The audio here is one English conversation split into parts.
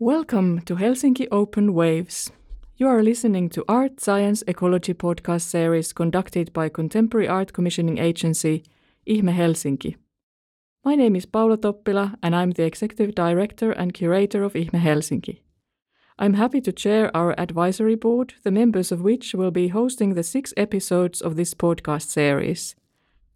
Welcome to Helsinki Open Waves. You are listening to Art Science Ecology podcast series conducted by contemporary art commissioning agency Ihme Helsinki. My name is Paula Toppila and I'm the executive director and curator of Ihme Helsinki. I'm happy to chair our advisory board, the members of which will be hosting the six episodes of this podcast series.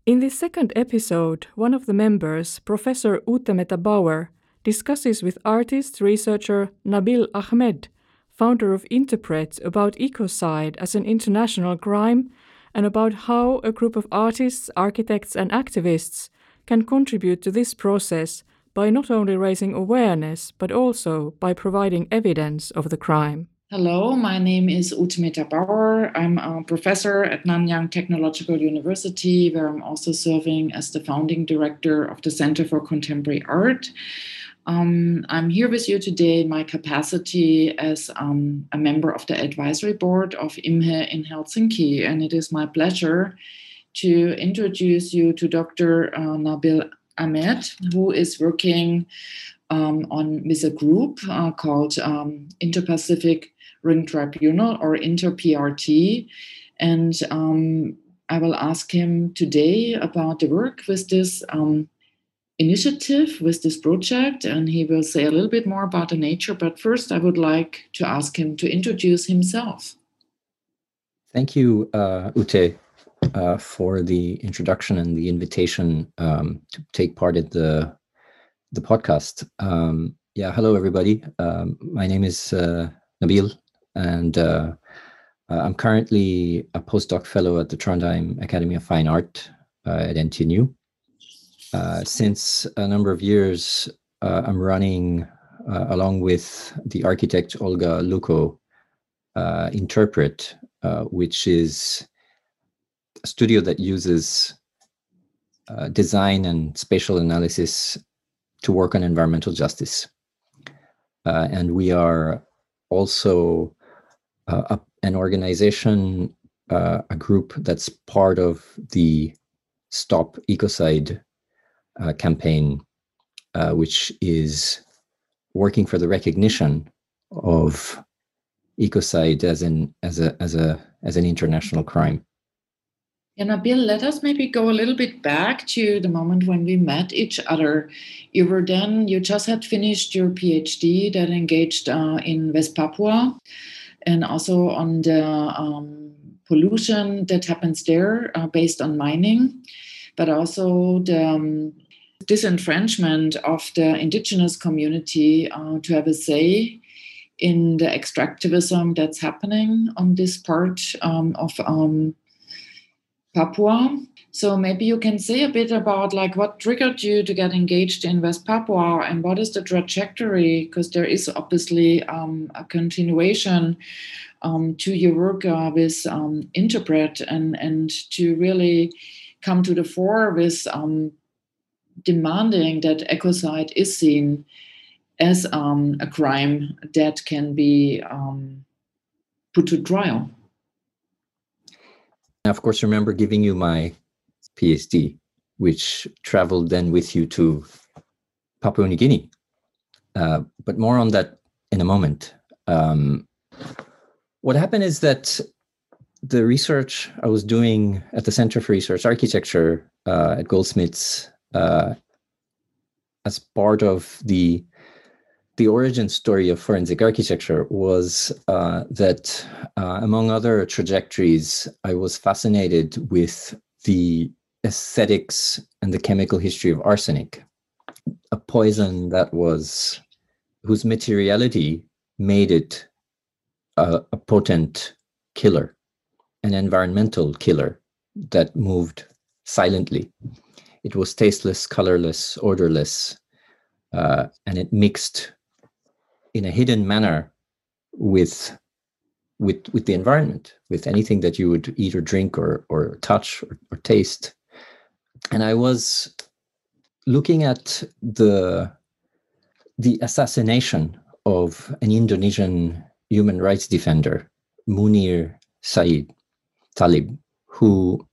In this second episode, one of the members, Professor Ute Bauer, discusses with artist researcher Nabil Ahmed, founder of INTERPRT, about ecocide as an international crime and about how a group of artists, architects, and activists can contribute to this process by not only raising awareness but also by providing evidence of the crime. Hello, my name is Ute Bauer. I'm a professor at Nanyang Technological University, where I'm also serving as the founding director of the Center for Contemporary Art. Um, I'm here with you today in my capacity as um, a member of the advisory board of Ihme in Helsinki, and it is my pleasure to introduce you to Dr. Uh, Nabil Ahmed, who is working um, on with a group uh, called um, Inter-Pacific Ring Tribunal or Inter-PRT, and um, I will ask him today about the work with this um, initiative with this project, and he will say a little bit more about the nature. But first, I would like to ask him to introduce himself. Thank you, uh, Ute, uh, for the introduction and the invitation um, to take part in the the podcast. Um, yeah, hello everybody. Um, my name is uh, Nabil, and uh, uh, I'm currently a postdoc fellow at the Trondheim Academy of Fine Art uh, at NTNU. Uh, since a number of years, uh, I'm running uh, along with the architect Olga Lucko uh, INTERPRT, uh, which is a studio that uses design and spatial analysis to work on environmental justice. and we are also a, an organization, a group that's part of the Stop Ecocide uh, campaign, uh, which is working for the recognition of ecocide as an as a as a as an international crime. Yeah, Nabil, let us maybe go a little bit back to the moment when we met each other. You were then, you just had finished your PhD that engaged uh, in West Papua and also on the um, pollution that happens there uh, based on mining, but also the um, disenfranchisement of the indigenous community uh, to have a say in the extractivism that's happening on this part um, of um, Papua. So maybe you can say a bit about like what triggered you to get engaged in West Papua and what is the trajectory? Because there is obviously um, a continuation um, to your work uh, with um, INTERPRT and and to really come to the fore with um, demanding that ecocide is seen as um, a crime that can be um, put to trial. of course, remember giving you my PhD, which traveled then with you to Papua New Guinea. Uh, but more on that in a moment. Um, what happened is that the research I was doing at the Center for Research Architecture uh, at Goldsmiths uh, as part of the the origin story of forensic architecture was uh, that, uh, among other trajectories, I was fascinated with the aesthetics and the chemical history of arsenic, a poison that was whose materiality made it a, a potent killer, an environmental killer that moved silently it was tasteless, colorless, odorless, uh, and it mixed in a hidden manner with with with the environment, with anything that you would eat or drink or or touch or, or taste. And I was looking at the the assassination of an Indonesian human rights defender, Munir Said Thalib, who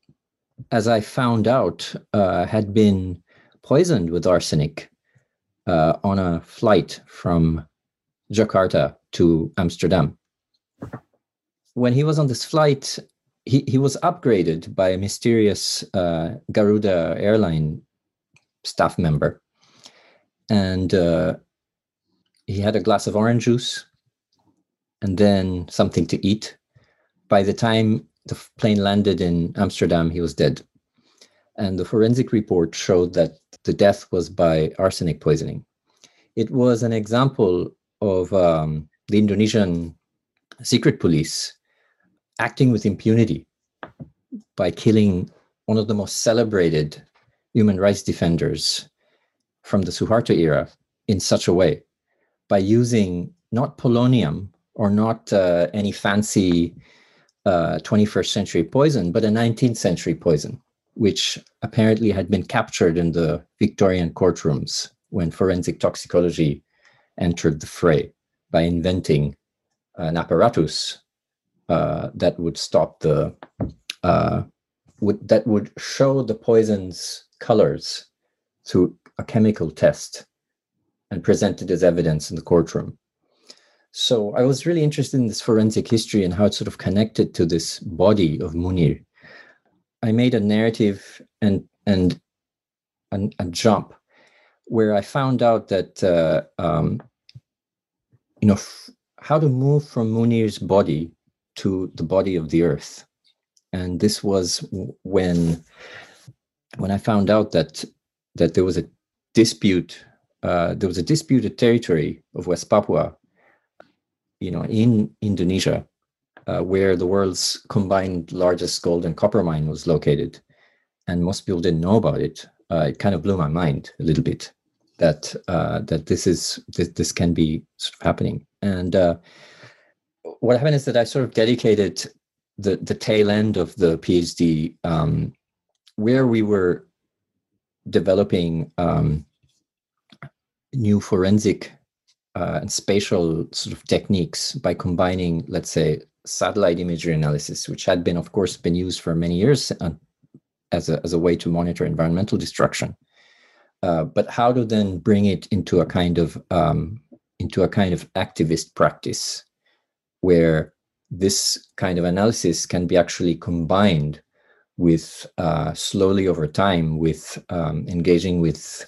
as I found out, uh, had been poisoned with arsenic uh, on a flight from Jakarta to Amsterdam. When he was on this flight, he, he was upgraded by a mysterious uh, Garuda airline staff member. And uh, he had a glass of orange juice and then something to eat. By the time the plane landed in Amsterdam, he was dead. And the forensic report showed that the death was by arsenic poisoning. It was an example of um, the Indonesian secret police acting with impunity by killing one of the most celebrated human rights defenders from the Suharto era in such a way by using not polonium or not uh, any fancy uh, 21st century poison, but a 19th century poison, which apparently had been captured in the Victorian courtrooms when forensic toxicology entered the fray by inventing an apparatus uh, that would stop the uh, would that would show the poison's colors through a chemical test and present it as evidence in the courtroom. So I was really interested in this forensic history and how it sort of connected to this body of Munir. I made a narrative and and a, a jump where I found out that uh, um, you know f- how to move from Munir's body to the body of the earth, and this was when when I found out that that there was a dispute, uh, there was a disputed territory of West Papua you know, in Indonesia, uh, where the world's combined largest gold and copper mine was located, and most people didn't know about it. Uh, it kind of blew my mind a little bit that uh, that this is this, this can be sort of happening. And uh, what happened is that I sort of dedicated the the tail end of the PhD um, where we were developing um, new forensic uh, and spatial sort of techniques by combining, let's say, satellite imagery analysis, which had been, of course, been used for many years uh, as a as a way to monitor environmental destruction. Uh, but how to then bring it into a kind of um, into a kind of activist practice, where this kind of analysis can be actually combined with uh, slowly over time with um, engaging with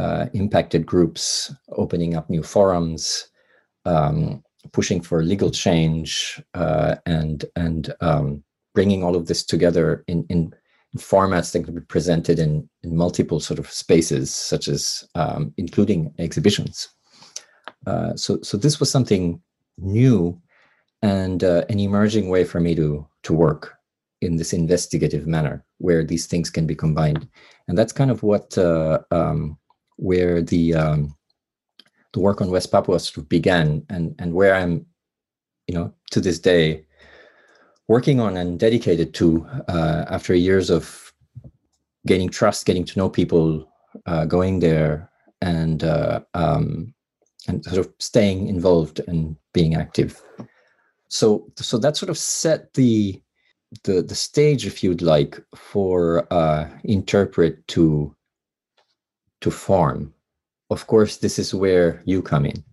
uh, impacted groups opening up new forums, um, pushing for legal change, uh, and and um, bringing all of this together in, in formats that can be presented in, in multiple sort of spaces, such as um, including exhibitions. Uh, so so this was something new and uh, an emerging way for me to to work in this investigative manner where these things can be combined and that's kind of what uh, um, where the um, the work on West Papua sort of began, and and where I'm, you know, to this day, working on and dedicated to uh, after years of gaining trust, getting to know people, uh, going there, and uh, um, and sort of staying involved and being active. So so that sort of set the the the stage, if you'd like, for uh, INTERPRT to to form. Of course, this is where you come in.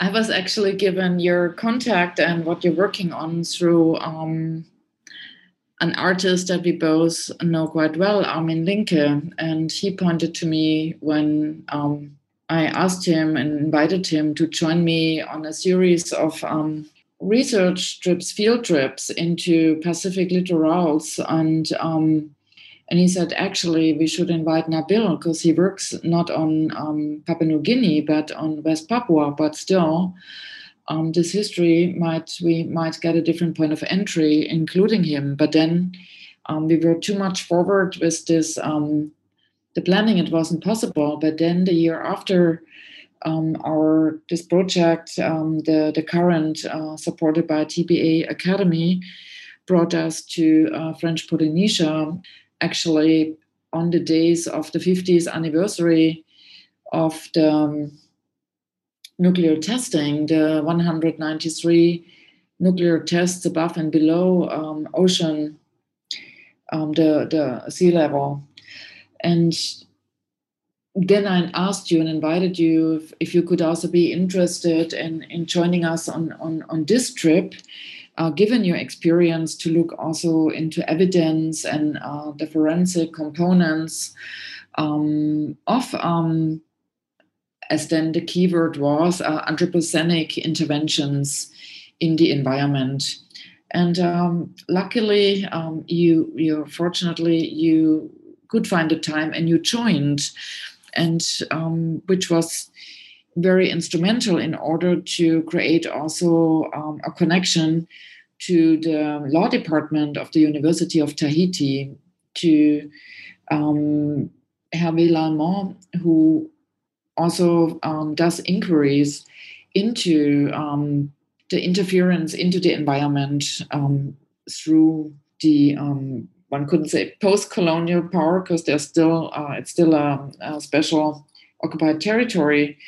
I was actually given your contact and what you're working on through um, an artist that we both know quite well, Armin Linke. And he pointed to me when um, I asked him and invited him to join me on a series of um, research trips, field trips into Pacific littorals. And um, and he said, actually, we should invite Nabil because he works not on um, Papua New Guinea but on West Papua. But still, um, this history might we might get a different point of entry, including him. But then um, we were too much forward with this. Um, the planning it wasn't possible. But then the year after. Um, our this project, um, the the current uh, supported by TBA Academy, brought us to uh, French Polynesia, actually on the days of the 50th anniversary of the um, nuclear testing, the 193 nuclear tests above and below um, ocean, um, the, the sea level. And then I asked you and invited you if, if, you could also be interested in, in joining us on, on, on this trip, uh, given your experience, to look also into evidence and uh, the forensic components um, of, um, as then the keyword was, uh, anthropocenic interventions in the environment. And um, luckily, um, you, you fortunately you could find the time and you joined and um, which was very instrumental in order to create also um, a connection to the law department of the University of Tahiti to um, Hervé Lallemant, who also um, does inquiries into um, the interference into the environment um, through the um, one couldn't say post-colonial power because there's still uh, it's still a, a, special occupied territory.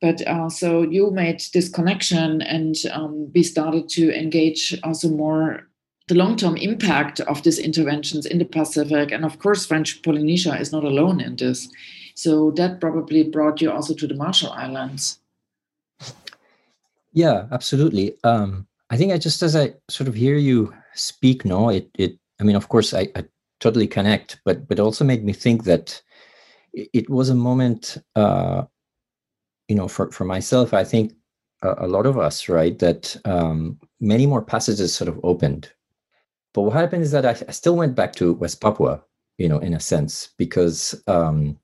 But uh, so you made this connection, and um, we started to engage also more the long-term impact of these interventions in the Pacific, and of course, French Polynesia is not alone in this. So that probably brought you also to the Marshall Islands. Yeah, absolutely. Um, I think I just as I sort of hear you speak, no, it it I mean, of course, I, I totally connect, but but also made me think that it was a moment, uh, you know, for for myself. I think a, a lot of us, right, that um, many more passages sort of opened. But what happened is that I, I still went back to West Papua, you know, in a sense, because um,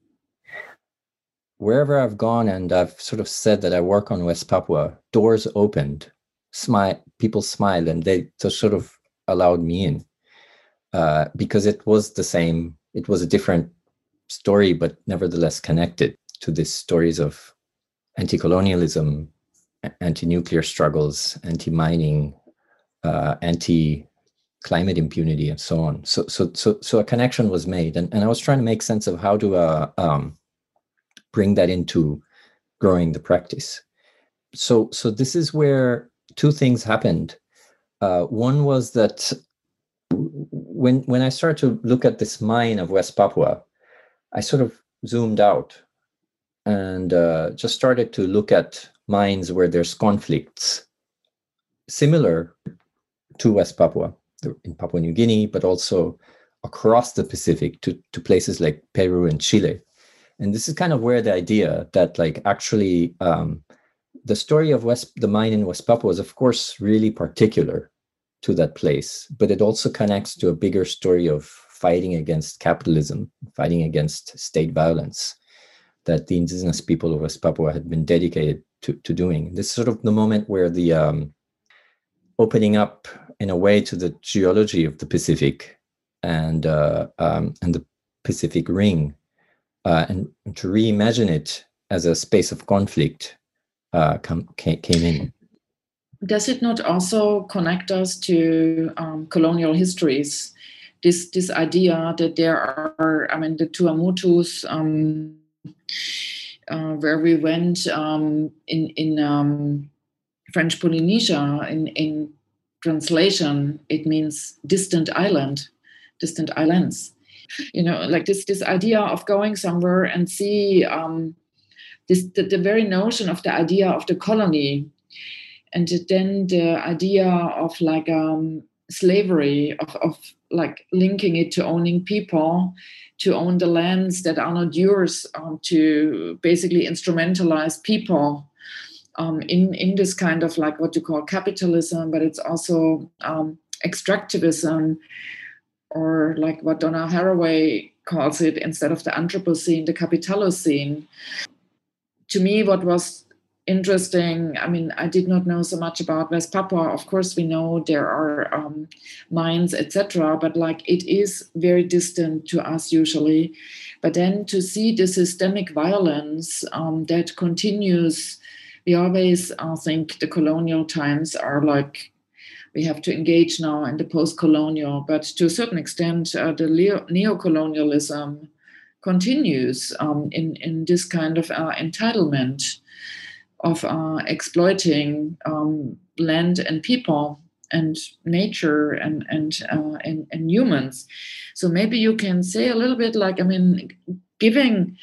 wherever I've gone and I've sort of said that I work on West Papua, doors opened, smile, people smiled, and they just sort of allowed me in uh, because it was the same. It was a different story, but nevertheless connected to these stories of anti-colonialism, anti-nuclear struggles, anti-mining, uh, anti-climate impunity, and so on. So, so, so, so a connection was made, and, and I was trying to make sense of how to uh, um, bring that into growing the practice. So, so this is where two things happened. Uh, one was that when when I started to look at this mine of West Papua, I sort of zoomed out and uh, just started to look at mines where there's conflicts similar to West Papua in Papua New Guinea, but also across the Pacific to, to places like Peru and Chile. And this is kind of where the idea that like actually um, the story of West the mine in West Papua is of course really particular to that place, but it also connects to a bigger story of fighting against capitalism, fighting against state violence that the indigenous people of West Papua had been dedicated to, to doing. This is sort of the moment where the um, opening up in a way to the geology of the Pacific and uh, um, and the Pacific Ring, uh, and to reimagine it as a space of conflict uh, came in does it not also connect us to um, colonial histories? This this idea that there are, I mean, the Tuamotus, um, uh, where we went um, in in um, French Polynesia. In in translation, it means distant island, distant islands. You know, like this this idea of going somewhere and see um, this the, the very notion of the idea of the colony and then the idea of like um, slavery of, of like linking it to owning people to own the lands that are not yours um, to basically instrumentalize people um, in in this kind of like what you call capitalism but it's also um, extractivism or like what donna haraway calls it instead of the anthropocene the capitalocene to me what was interesting. I mean, I did not know so much about West Papua. Of course, we know there are um, mines, etc., but like it is very distant to us usually. But then to see the systemic violence um, that continues, we always uh, think the colonial times are like we have to engage now in the post-colonial, but to a certain extent, uh, the neo-colonialism continues um, in in this kind of uh, entitlement of uh, exploiting um, land and people and nature and and, uh, and and humans. So maybe you can say a little bit like I mean, giving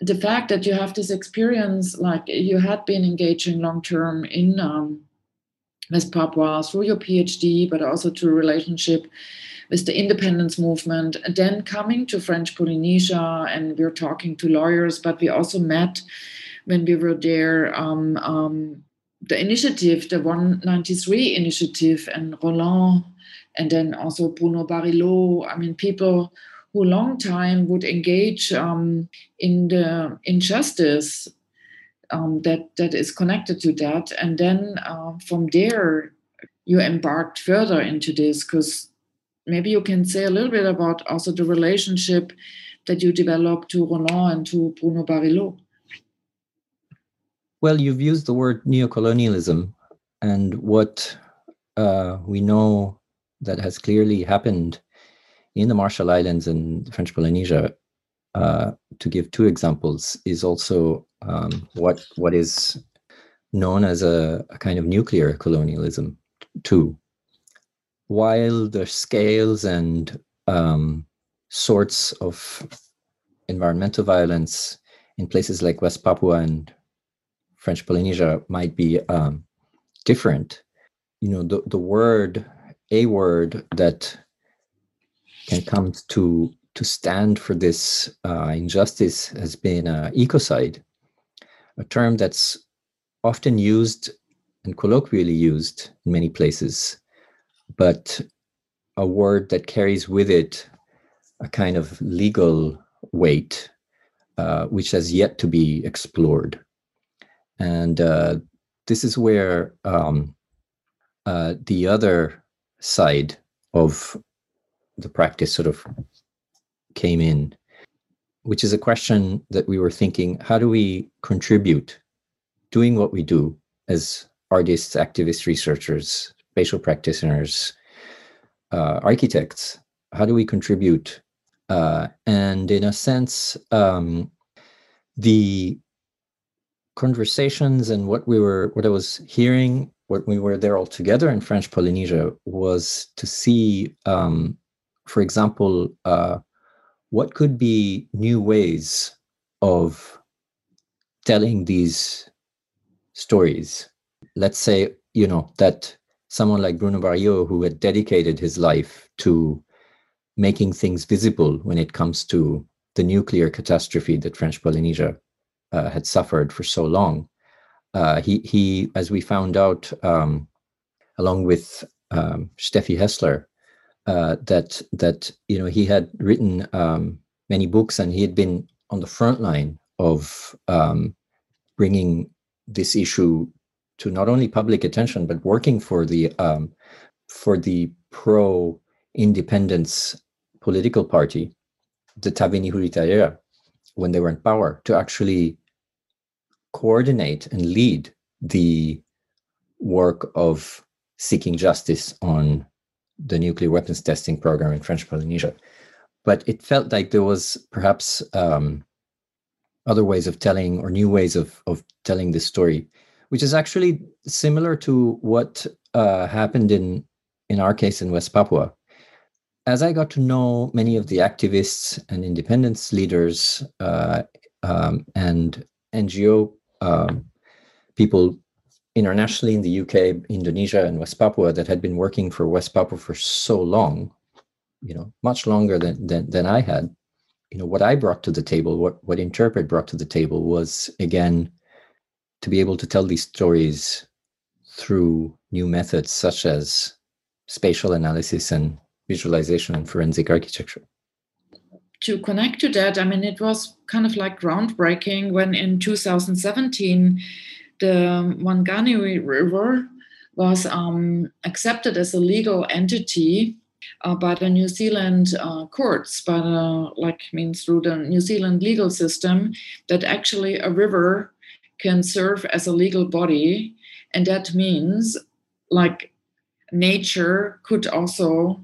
the fact that you have this experience, like you had been engaging long term in um, Papua through your PhD, but also through relationship with the independence movement. And then coming to French Polynesia, and we are talking to lawyers, but we also met when we were there. Um, um, the initiative, the 193 initiative, and Roland, and then also Bruno Barillot. I mean, people who long time would engage um, in the injustice um, that that is connected to that, and then uh, from there you embarked further into this because maybe you can say a little bit about also the relationship that you developed to Roland and to Bruno Barillot. Well, you've used the word neocolonialism, and what uh, we know that has clearly happened in the Marshall Islands and French Polynesia, uh, to give two examples, is also um, what what is known as a, a kind of nuclear colonialism, too. While the scales and um, sorts of environmental violence in places like West Papua and French Polynesia might be um, different, you know, the, the word, a word that can come to to stand for this uh, injustice has been uh, ecocide, a term that's often used and colloquially used in many places but a word that carries with it a kind of legal weight, uh, which has yet to be explored. And uh, this is where um, uh, the other side of the practice sort of came in, which is a question that we were thinking how do we contribute doing what we do as artists, activists, researchers, spatial practitioners, uh, architects. How do we contribute? Uh, and in a sense, um, the conversations and what we were, what I was hearing, what we were there all together in French Polynesia was to see, um, for example, uh, what could be new ways of telling these stories. Let's say, you know, that someone like Bruno Barillot, who had dedicated his life to making things visible when it comes to the nuclear catastrophe that French Polynesia uh, had suffered for so long. Uh, he, he, as we found out, um, along with um, Steffi Hessler, uh, that that you know he had written um, many books and he had been on the front line of um, bringing this issue to not only public attention but working for the um, for the pro independence political party, the Tavini Huiraatira, when they were in power, to actually coordinate and lead the work of seeking justice on the nuclear weapons testing program in French Polynesia. But it felt like there was perhaps um, other ways of telling or new ways of, of telling this story which is actually similar to what uh, happened in in our case in West Papua. As I got to know many of the activists and independence leaders uh, um, and NGO um, people internationally in the UK, Indonesia, and West Papua that had been working for West Papua for so long, you know, much longer than than, than I had. You know, what I brought to the table, what what INTERPRT brought to the table was again to be able to tell these stories through new methods such as spatial analysis and visualization and forensic architecture. To connect to that, I mean, it was kind of like groundbreaking when in 2017 the Whanganui River was um, accepted as a legal entity uh, by the New Zealand uh, courts, but uh, like means through the New Zealand legal system, that actually a river can serve as a legal body. And that means, like, nature could also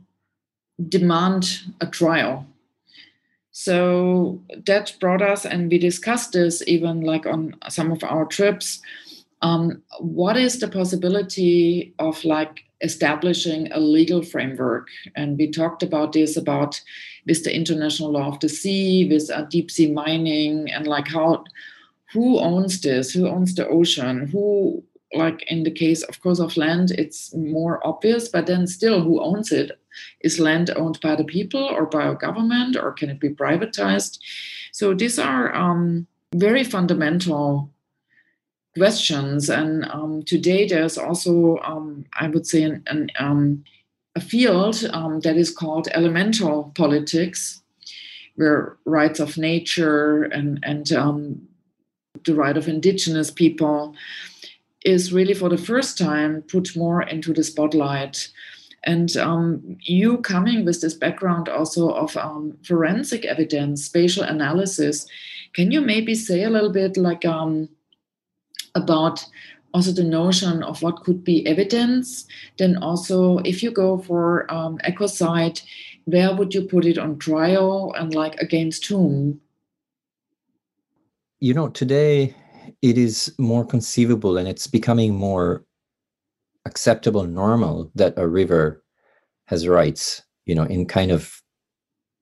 demand a trial. So that brought us, and we discussed this even like on some of our trips. Um, what is the possibility of like establishing a legal framework. And we talked about this about with the international law of the sea, with uh, deep sea mining, and like how who owns this? Who owns the ocean? Who like in the case of course of land it's more obvious but then still who owns it is land owned by the people or by a government or can it be privatized so these are um, very fundamental questions. And um, today there's also, um, I would say, an, an, um, a field um, that is called elemental politics, where rights of nature and, and um, the right of indigenous people is really for the first time put more into the spotlight. And um, you coming with this background also of um, forensic evidence, spatial analysis, can you maybe say a little bit like um, about also the notion of what could be evidence? Then also, if you go for um, ecocide, where would you put it on trial and like against whom? You know, today it is more conceivable and it's becoming more acceptable, normal that a river has rights, you know, in kind of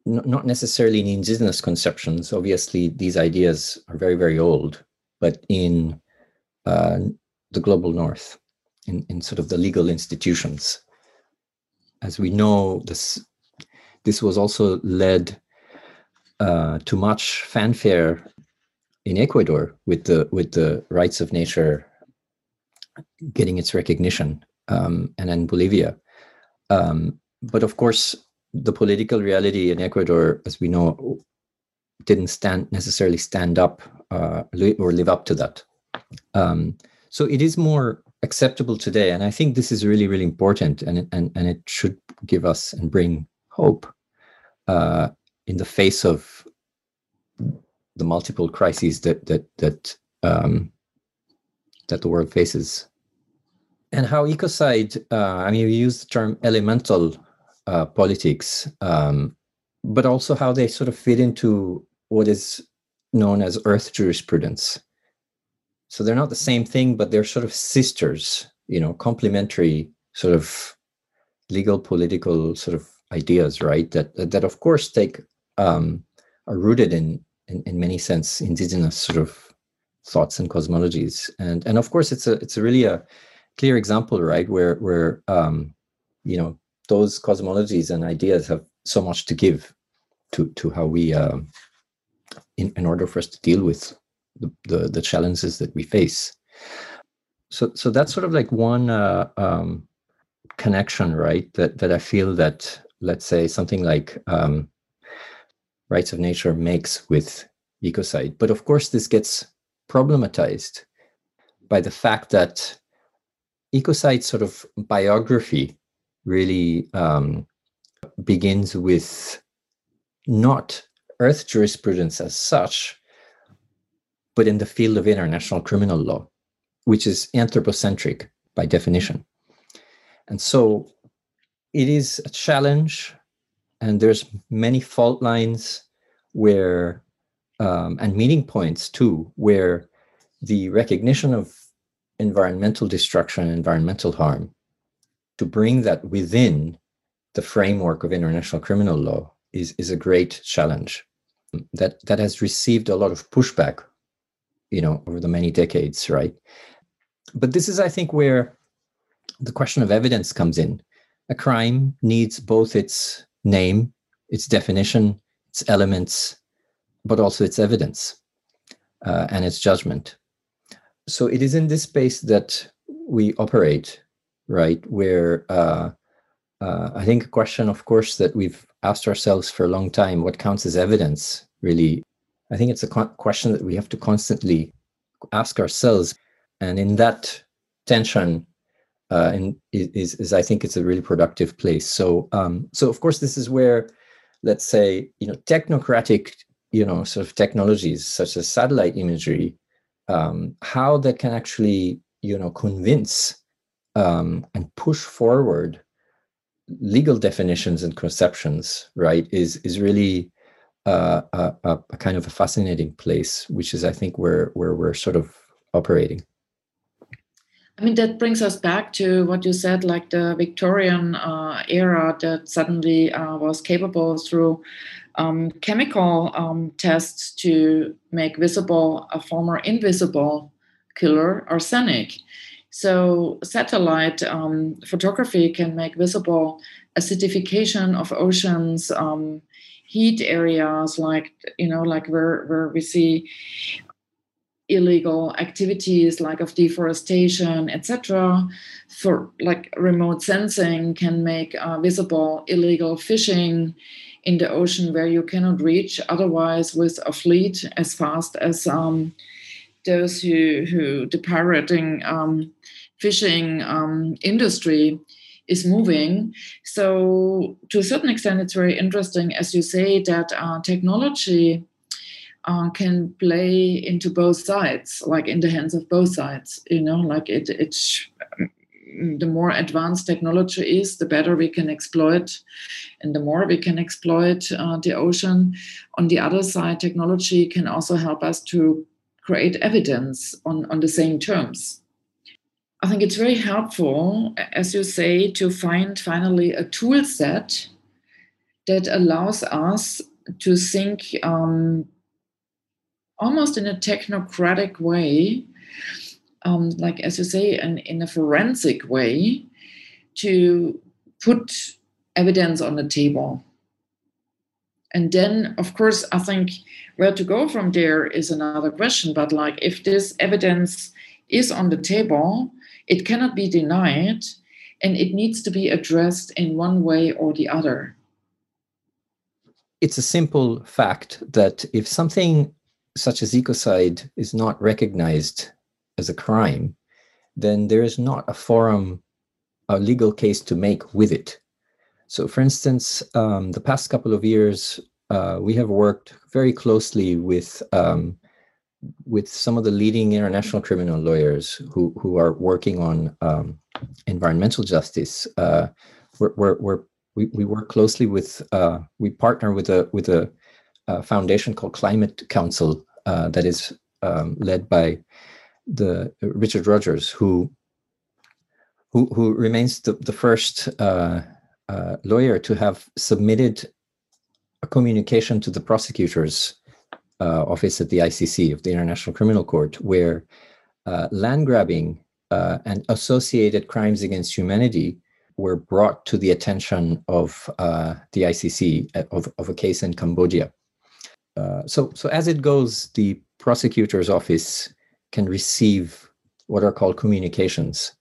not necessarily in indigenous conceptions. Obviously, these ideas are very, very old, but in uh, the global north, in, in sort of the legal institutions. As we know, this this was also led uh, to much fanfare in Ecuador with the with the rights of nature getting its recognition, um, and in Bolivia. Um, but of course, the political reality in Ecuador, as we know, didn't stand necessarily stand up uh, or live up to that. Um, so it is more acceptable today, and I think this is really, really important, and and and it should give us and bring hope uh, in the face of the multiple crises that that that um, that the world faces. And how ecocide, uh, I mean, we use the term elemental uh, politics, um, but also how they sort of fit into what is known as earth jurisprudence. So they're not the same thing, but they're sort of sisters, you know, complementary sort of legal political sort of ideas, right? That that of course take um, are rooted in, in in many sense indigenous sort of thoughts and cosmologies, and and of course it's a it's a really a clear example, right? Where where um, you know those cosmologies and ideas have so much to give to to how we uh, in, in order for us to deal with the, the, the challenges that we face so so that's sort of like one uh, um, connection right that that i feel that let's say something like um, rights of nature makes with ecocide but of course this gets problematized by the fact that ecocide sort of biography really um, begins with not earth jurisprudence as such, but in the field of international criminal law, which is anthropocentric by definition. And so it is a challenge, and there's many fault lines where, um, and meeting points too, where the recognition of environmental destruction, and environmental harm, to bring that within the framework of international criminal law is, is a great challenge. That that has received a lot of pushback you know over the many decades right? But this is i think where the question of evidence comes in. A crime needs both its name its definition its elements but also its evidence uh, and its judgment so it is in this space that we operate right? Where uh, uh, I think a question, of course, that we've asked ourselves for a long time: what counts as evidence? Really, I think it's a question that we have to constantly ask ourselves. And in that tension, uh, and is, is I think it's a really productive place. So, um, so of course, this is where, let's say, you know, technocratic, you know, sort of technologies such as satellite imagery, um, how that can actually, you know, convince um, and push forward legal definitions and conceptions, right, is is really uh, a, a, kind of a fascinating place, which is, I think, where where we're sort of operating. I mean, that brings us back to what you said, like the Victorian uh, era that suddenly uh, was capable through um, chemical um, tests to make visible a former invisible killer, arsenic. So, satellite um, photography can make visible acidification of oceans, um, heat areas, like you know, like where where we see illegal activities like of deforestation etc for like remote sensing can make uh, visible illegal fishing in the ocean where you cannot reach otherwise with a fleet as fast as um, those who who the pirating um, fishing um, industry is moving. So to a certain extent it's very interesting as you say that uh, technology uh, can play into both sides, like in the hands of both sides. You know, like it, it's um, the more advanced technology is, the better we can exploit, and the more we can exploit uh, the ocean. On the other side, technology can also help us to create evidence on, on the same terms. I think it's very helpful, as you say, to find finally a tool set that allows us to think um, almost in a technocratic way, um, like as you say, in, in a forensic way, to put evidence on the table. And then, of course, I think where to go from there is another question. But like, if this evidence is on the table, it cannot be denied, and it needs to be addressed in one way or the other. It's a simple fact that if something such as ecocide is not recognized as a crime, then there is not a forum, a legal case to make with it. So, for instance, um, the past couple of years, uh, we have worked very closely with um, with some of the leading international criminal lawyers who who are working on um, environmental justice. Uh, we're, we're, we're, we we work closely with uh, we partner with a with a, a foundation called Climate Counsel uh, that is um, led by the Richard Rogers, who who, who remains the, the first uh, uh, lawyer to have submitted a communication to the prosecutor's uh, office at the ICC of the International Criminal Court, where uh, land grabbing uh, and associated crimes against humanity were brought to the attention of the ICC of, of a case in Cambodia. Uh, so so as it goes, the prosecutor's office can receive what are called communications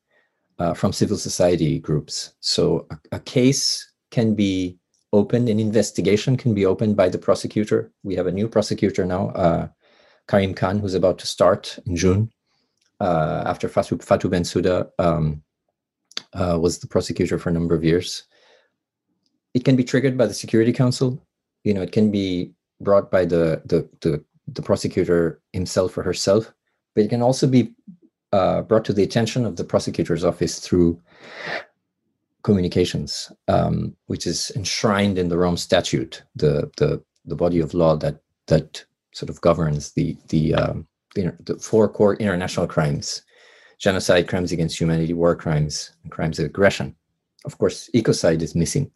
uh, from civil society groups. So a, a, case can be opened, an investigation can be opened by the prosecutor. We have a new prosecutor now, uh, Karim Khan, who's about to start in June uh, after Fatou, Fatou Bensouda um, uh, was the prosecutor for a number of years. It can be triggered by the Security Council. You know, it can be brought by the the the, the prosecutor himself or herself, but it can also be uh, brought to the attention of the prosecutor's office through communications, um, which is enshrined in the Rome Statute, the the the body of law that that sort of governs the the, um, the, the four core international crimes: genocide, crimes against humanity, war crimes, and crimes of aggression. Of course, ecocide is missing,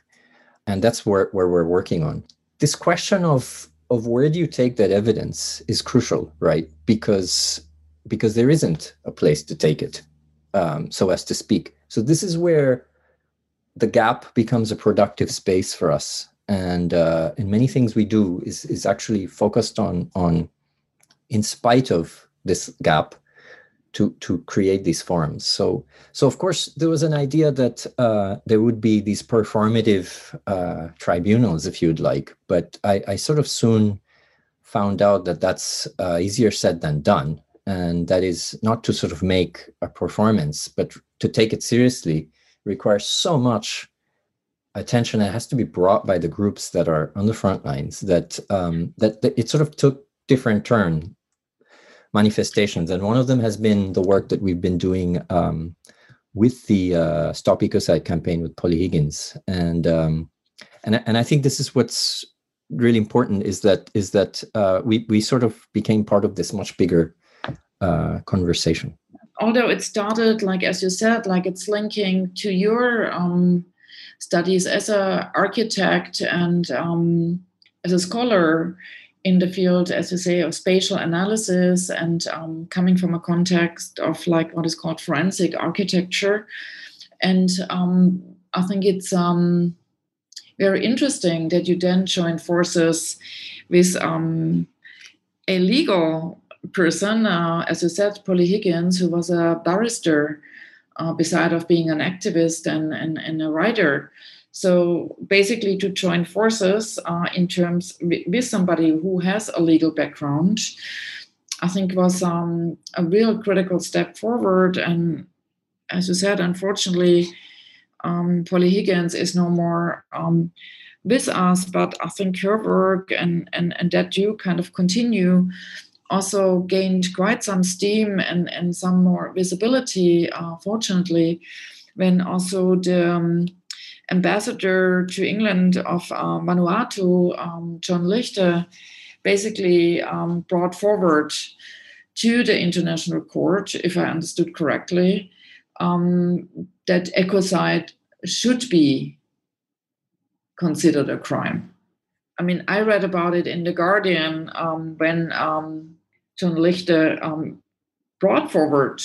and that's where where we're working on this question of of where do you take that evidence is crucial, right? Because because there isn't a place to take it, um, so as to speak. So this is where the gap becomes a productive space for us, and uh, and many things we do is is actually focused on on, in spite of this gap, to to create these forums. So so of course there was an idea that uh, there would be these performative uh, tribunals, if you'd like, but I, I, sort of soon found out that that's uh, easier said than done, and that is not to sort of make a performance, but to take it seriously requires so much attention that has to be brought by the groups that are on the front lines that um, that, that it sort of took different turn manifestations. And one of them has been the work that we've been doing um, with the uh, Stop Ecocide campaign with Polly Higgins. And um, and and I think this is what's really important is that is that uh, we we sort of became part of this much bigger uh, conversation. although it started, like as you said, like it's linking to your um, studies as an architect and um, as a scholar in the field, as you say, of spatial analysis and um, coming from a context of like what is called forensic architecture. And um, I think it's um, very interesting that you then join forces with um, a legal person, uh, as you said, Polly Higgins, who was a barrister, uh, beside of being an activist and, and, and a writer. So basically, to join forces uh, in terms with somebody who has a legal background, I think was um, a real critical step forward. And as you said, unfortunately, um, Polly Higgins is no more um, with us, but I think her work and, and, and that you kind of continue also gained quite some steam and, and some more visibility, uh, fortunately, when also the um, ambassador to England of uh, Vanuatu, um, John Licht, basically um, brought forward to the International Court, if I understood correctly, um, that ecocide should be considered a crime. I mean, I read about it in The Guardian um, when um, John Licht um, brought forward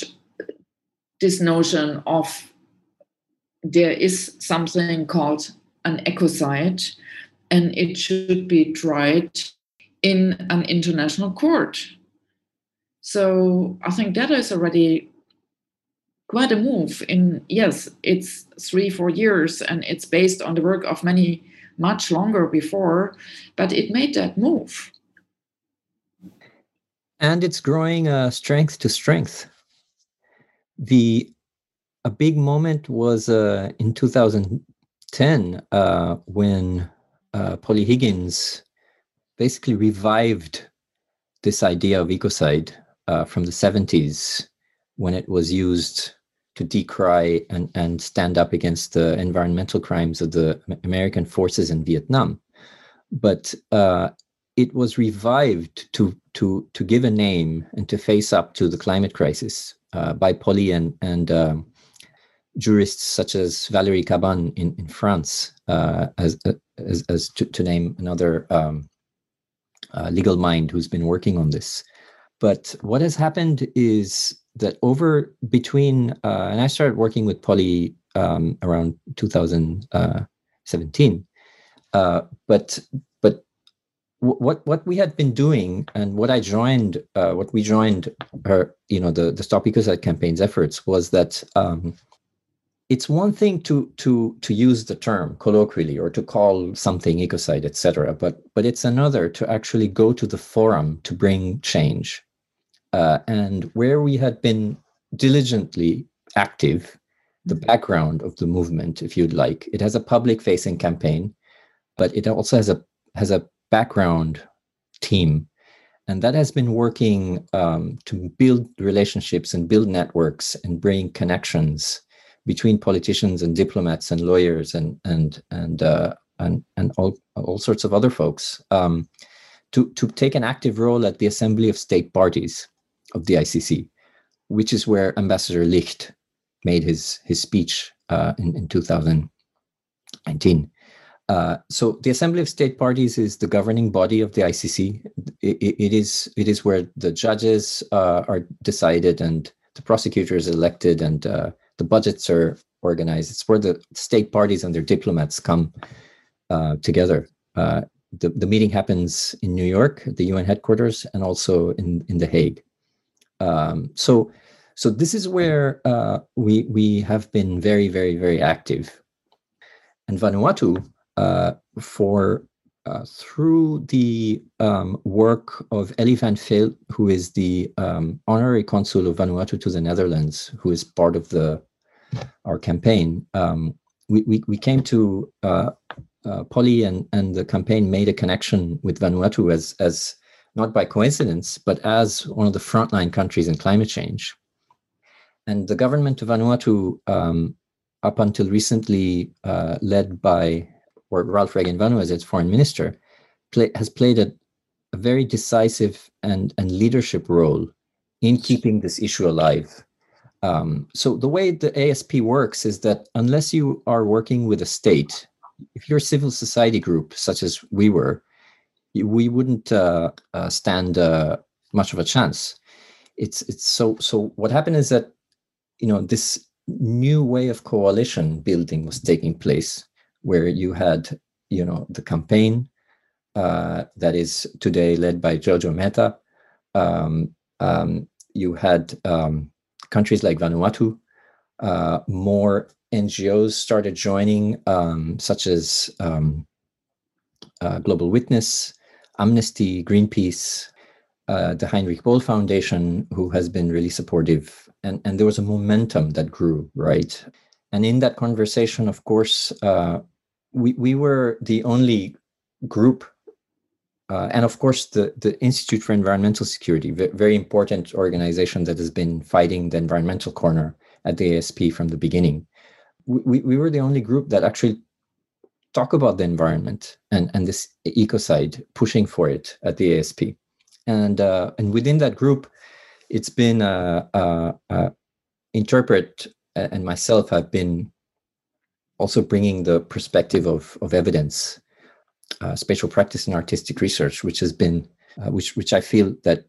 this notion of there is something called an ecocide and it should be tried in an international court. So I think that is already quite a move in yes it's three four years and it's based on the work of many much longer before but it made that move and it's growing uh, strength to strength the a big moment was uh, in 2010 uh, when uh, Polly Higgins basically revived this idea of ecocide uh, from the 70s when it was used to decry and, and stand up against the environmental crimes of the American forces in Vietnam. But uh, it was revived to, to, to give a name and to face up to the climate crisis uh, by Polly and, and um, jurists such as Valérie Cabanes in, in France, uh, as, as, as to, to, name another um, uh, legal mind who's been working on this. But what has happened is that over between uh, and I started working with Polly um, around 2017. Uh, but but what what we had been doing and what I joined uh, what we joined her you know the the Stop Ecocide campaign's efforts was that um, it's one thing to to to use the term colloquially or to call something ecocide etc but but it's another to actually go to the forum to bring change uh, and where we had been diligently active, the mm-hmm. background of the movement, if you'd like, it has a public facing campaign, but it also has a has a background team. And that has been working um, to build relationships and build networks and bring connections between politicians and diplomats and lawyers and and and uh, and and all all sorts of other folks um, to to take an active role at the Assembly of State Parties of the ICC, which is where Ambassador Licht made his his speech uh, in, in 2019. Uh, so the Assembly of State Parties is the governing body of the ICC. it, it is it is where the judges uh, are decided and the prosecutors elected and uh, the budgets are organized. It's where the state parties and their diplomats come uh, together. Uh, the, the meeting happens in New York, the UN headquarters, and also in, in The Hague. Um, so, so this is where uh, we we have been very, very, very active. And Vanuatu, uh, for uh, through the um, work of Elly van Veld, who is the um, honorary consul of Vanuatu to the Netherlands, who is part of the our campaign, um, we, we, we came to uh, uh, Polly and, and the campaign made a connection with Vanuatu as as not by coincidence, but as one of the frontline countries in climate change. And the government of Vanuatu, um, up until recently uh, led by or Ralph Regenvanu as its foreign minister, play, has played a, a, very decisive and, and leadership role in keeping this issue alive. Um, so the way the ASP works is that unless you are working with a state, if you're a civil society group such as we were, we wouldn't uh, uh, stand uh, much of a chance. It's it's so so. What happened is that you know this new way of coalition building was taking place, where you had you know the campaign uh, that is today led by Jojo Mehta. Um, um, you had um, countries like Vanuatu. Uh, more NGOs started joining, um, such as um, uh, Global Witness, Amnesty, Greenpeace, uh, the Heinrich Böll Foundation, who has been really supportive, and and there was a momentum that grew, right? And in that conversation, of course, uh, we we were the only group, uh, and of course, the the Institute for Environmental Security, very important organization that has been fighting the environmental corner at the ASP from the beginning. We we were the only group that actually talk about the environment and, and this ecocide, pushing for it at the ASP. And, uh, and within that group, it's been uh, uh, uh INTERPRT and myself have been also bringing the perspective of, of evidence, uh, spatial practice and artistic research, which has been, uh, which, which I feel that,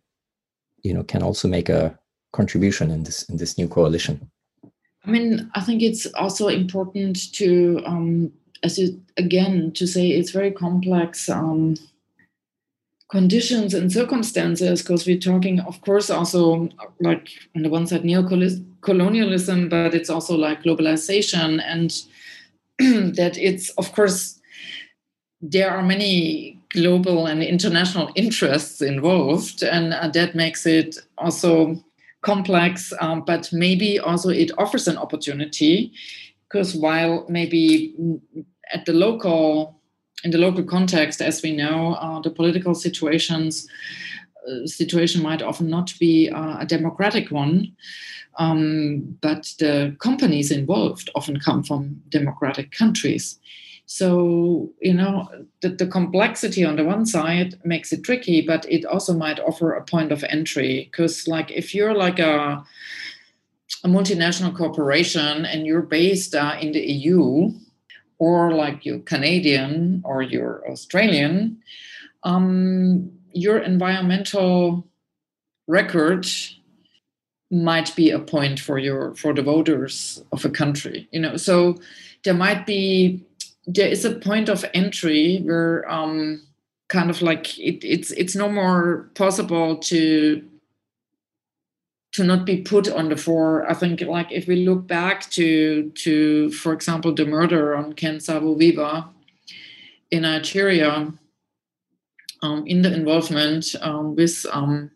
you know, can also make a contribution in this, in this new coalition. I mean, I think it's also important to um, as you again to say it's very complex um, conditions and circumstances because we're talking of course also like on the one side neo-colonialism but it's also like globalization and that it's of course there are many global and international interests involved and uh, that makes it also complex um, but maybe also it offers an opportunity because while maybe at the local in the local context, as we know, uh, the political situations situation might often not be uh, a democratic one, um, but the companies involved often come from democratic countries. So you know the, the complexity on the one side makes it tricky, but it also might offer a point of entry because, like, if you're like a a multinational corporation and you're based uh, in the EU, or like you're Canadian or you're Australian, um, your environmental record might be a point for your for the voters of a country you know so there might be there is a point of entry where um kind of like it, it's it's no more possible to to not be put on the floor. I think like if we look back to to for example the murder on Ken Saro-Wiwa in Nigeria, in the involvement um, with um,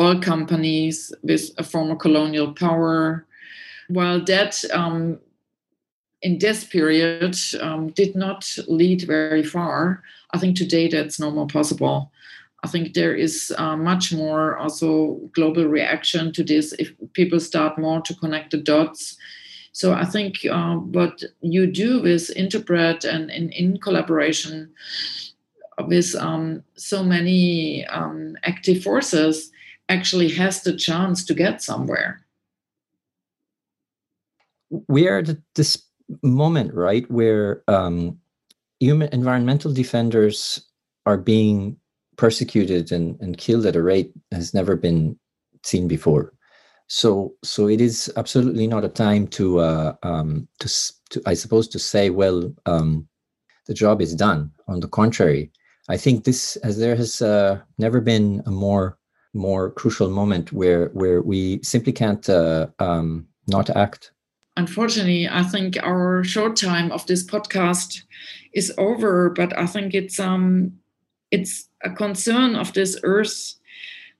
oil companies, with a former colonial power, while that um, in this period um, did not lead very far, I think today that's no more possible. I think there is uh, much more also global reaction to this if people start more to connect the dots. So I think uh, what you do with INTERPRT and in, in collaboration with um, so many um, active forces actually has the chance to get somewhere. We are at this moment, right, where um, human environmental defenders are being persecuted and, and killed at a rate has never been seen before. So so it is absolutely not a time to uh, um, to, to I suppose to say well um, the job is done. On the contrary, I think this as there has uh, never been a more more crucial moment where where we simply can't uh, um, not act. Unfortunately, I think our short time of this podcast is over. But I think it's um it's a concern of this earth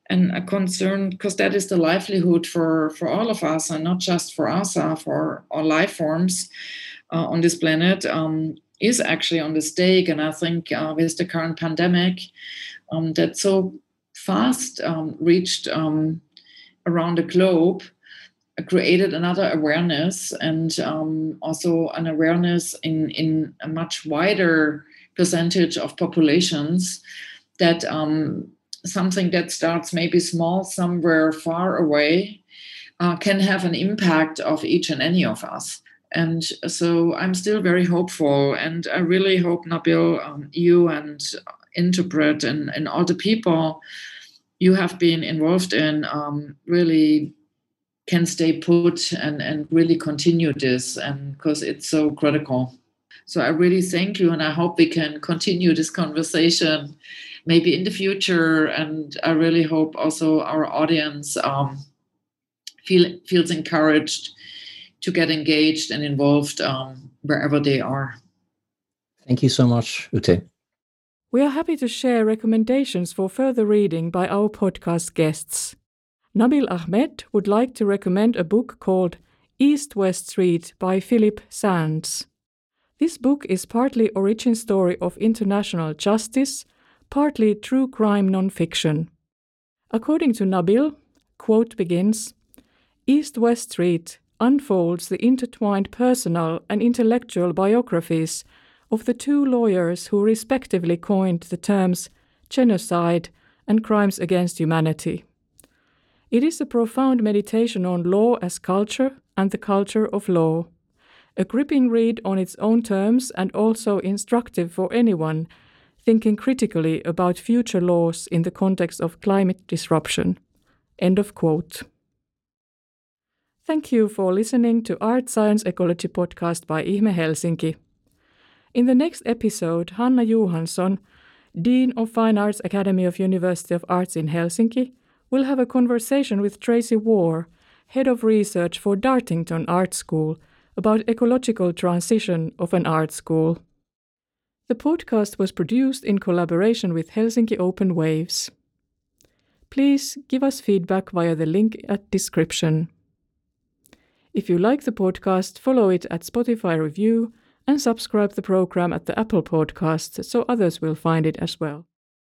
and a concern because that is the livelihood for for all of us and not just for us uh, for all life forms uh, on this planet um, is actually on the stake and i think uh, with the current pandemic um, that so fast um, reached um, around the globe created another awareness and um, also an awareness in in a much wider percentage of populations that um, something that starts maybe small somewhere far away uh, can have an impact of each and any of us. And so I'm still very hopeful, and I really hope Nabil, um, you and INTERPRT and, and all the people you have been involved in um, really can stay put and, and really continue this and because it's so critical. So I really thank you and I hope we can continue this conversation maybe in the future. And I really hope also our audience um, feel feels encouraged to get engaged and involved um, wherever they are. Thank you so much, Ute. We are happy to share recommendations for further reading by our podcast guests. Nabil Ahmed would like to recommend a book called East West Street by Philippe Sands. This book is partly origin story of international justice, partly true crime non-fiction. According to Nabil, quote begins, East West Street unfolds the intertwined personal and intellectual biographies of the two lawyers who respectively coined the terms genocide and crimes against humanity. It is a profound meditation on law as culture and the culture of law. A gripping read on its own terms and also instructive for anyone thinking critically about future laws in the context of climate disruption. End of quote. Thank you for listening to Art Science Ecology podcast by Ihme Helsinki. In the next episode, Hanna Johansson, Dean of Fine Arts Academy of University of Arts in Helsinki, we'll have a conversation with Tracey Warr, Head of Research for Dartington Art School, about ecological transition of an art school. The podcast was produced in collaboration with Helsinki Open Waves. Please give us feedback via the link at description. If you like the podcast, follow it at Spotify Review and subscribe the program at the Apple Podcast so others will find it as well.